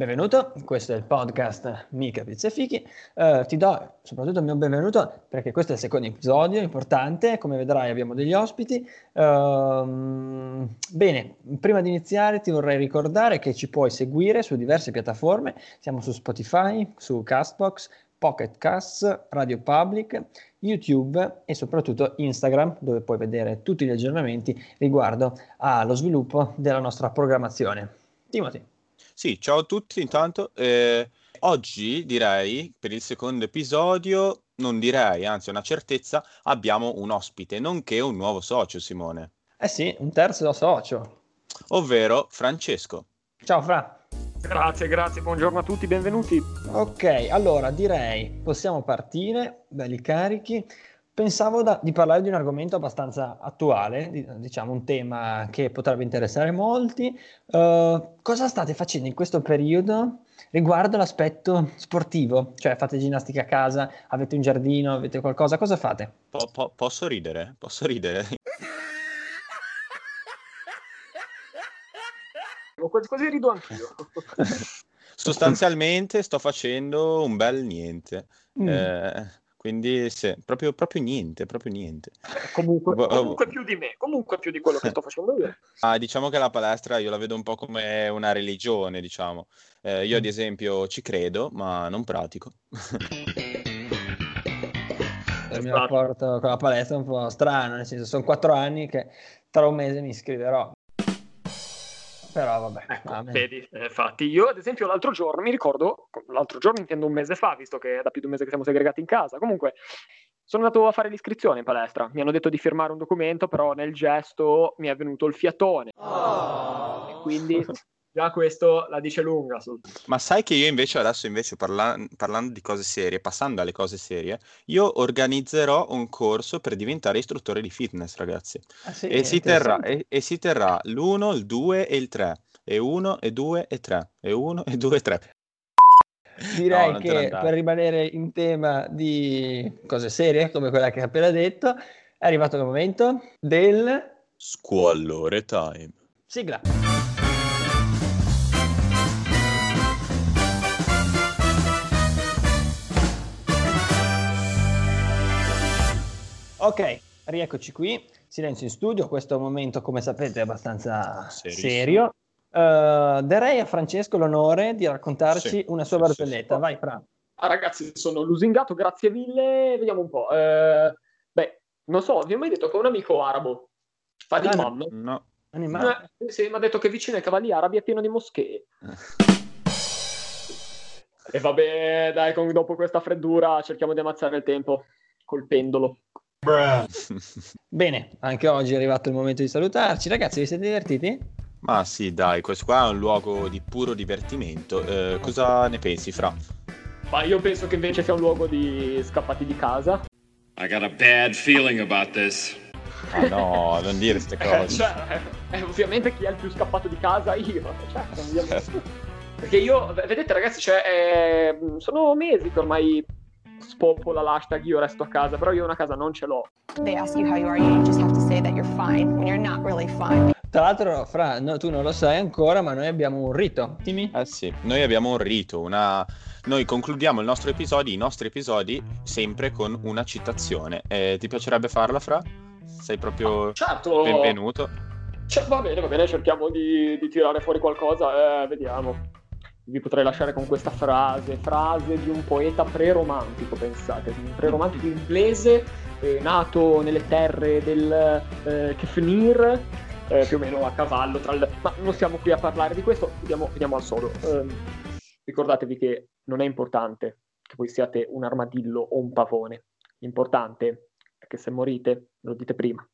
Benvenuto, questo è il podcast Mica Pizza Fichi. Uh, ti do soprattutto il mio benvenuto perché questo è il secondo episodio importante, come vedrai abbiamo degli ospiti. Uh, bene, prima di iniziare ti vorrei ricordare che ci puoi seguire su diverse piattaforme, siamo su Spotify, su Castbox, Pocket Cast, Radio Public, YouTube e soprattutto Instagram, dove puoi vedere tutti gli aggiornamenti riguardo allo sviluppo della nostra programmazione. Timothy. Sì, ciao a tutti intanto. Eh, oggi direi, per il secondo episodio, non direi, anzi è una certezza, abbiamo un ospite, nonché un nuovo socio, Simone. Eh sì, un terzo socio. Ovvero Francesco. Ciao Fra. Grazie, grazie, buongiorno a tutti, benvenuti. Ok, allora direi possiamo partire, belli carichi. Pensavo da, di parlare di un argomento abbastanza attuale, di, diciamo un tema che potrebbe interessare molti. Uh, cosa state facendo in questo periodo riguardo l'aspetto sportivo? Cioè fate ginnastica a casa, avete un giardino, avete qualcosa? Cosa fate? Po- po- posso ridere? Posso ridere? Quasi, quasi rido anch'io. Sostanzialmente sto facendo un bel niente. Mm. Eh, quindi sì, proprio, proprio niente, proprio niente. Comunque, comunque, più di me, comunque più di quello che sto facendo io. Ah, diciamo che la palestra io la vedo un po' come una religione, diciamo. Eh, io ad esempio ci credo, ma non pratico. Il mio rapporto con la palestra è un po' strano, nel senso sono quattro anni che tra un mese mi iscriverò, però vabbè. Ecco, vedi, eh, infatti io ad esempio l'altro giorno, mi ricordo, l'altro giorno intendo un mese fa, visto che è da più di un mese che siamo segregati in casa, comunque sono andato a fare l'iscrizione in palestra, mi hanno detto di firmare un documento, però nel gesto mi è venuto il fiatone. Oh. E quindi Già questo la dice lunga. Ma sai che io invece adesso, invece parla- parlando di cose serie, passando alle cose serie, io organizzerò un corso per diventare istruttore di fitness, ragazzi. Ah, sì, e, si terrà, e, e, si terrà, l'1, il 2 e il 3. E 1, e 2 e 3. E 1, e 2 e 3. Direi no, che per rimanere in tema di cose serie, come quella che hai appena detto, è arrivato il momento del... Squallore time. Sigla. Ok, rieccoci qui. Silenzio in studio. Questo momento, come sapete, è abbastanza Serissimo. serio. Uh, darei a Francesco l'onore di raccontarci sì, una sua sì, barzelletta. Sì, Vai, Fra. Ah, ragazzi, sono lusingato, grazie mille. Vediamo un po'. Uh, beh, non so, vi ho mai detto che ho un amico arabo fa di ah, no. no. Eh, sì, mi ha detto che vicino ai cavalli arabi è pieno di moschee. e vabbè, dai, con, dopo questa freddura cerchiamo di ammazzare il tempo col pendolo. Bene, anche oggi è arrivato il momento di salutarci. Ragazzi, vi siete divertiti? Ma sì, dai, questo qua è un luogo di puro divertimento. Eh, cosa ne pensi, Fra? Ma io penso che invece sia un luogo di scappati di casa. I got a bad feeling about this. Ah no, non dire queste cose. cioè, eh, ovviamente chi è il più scappato di casa? Io. Cioè, Perché io, vedete ragazzi, cioè, eh, sono mesi che ormai spopola l'hashtag io resto a casa, però io una casa non ce l'ho. They ask you how you are, you just have to say that you're fine when you're not really fine. Tra l'altro, Fra, no, tu non lo sai ancora, ma noi abbiamo un rito. Timmy? Eh sì, noi abbiamo un rito, una... Noi concludiamo il nostro episodio, i nostri episodi, sempre con una citazione. Eh, ti piacerebbe farla, Fra? Sei proprio certo. benvenuto. Cioè, va bene, va bene, cerchiamo di, di tirare fuori qualcosa, eh, vediamo vi potrei lasciare con questa frase, frase di un poeta pre-romantico, pensate, un pre-romantico inglese eh, nato nelle terre del eh, Kefnir, eh, più o meno a cavallo, tra il... ma non siamo qui a parlare di questo, vediamo, vediamo al sodo. Eh, ricordatevi che non è importante che voi siate un armadillo o un pavone, l'importante è che se morite lo dite prima.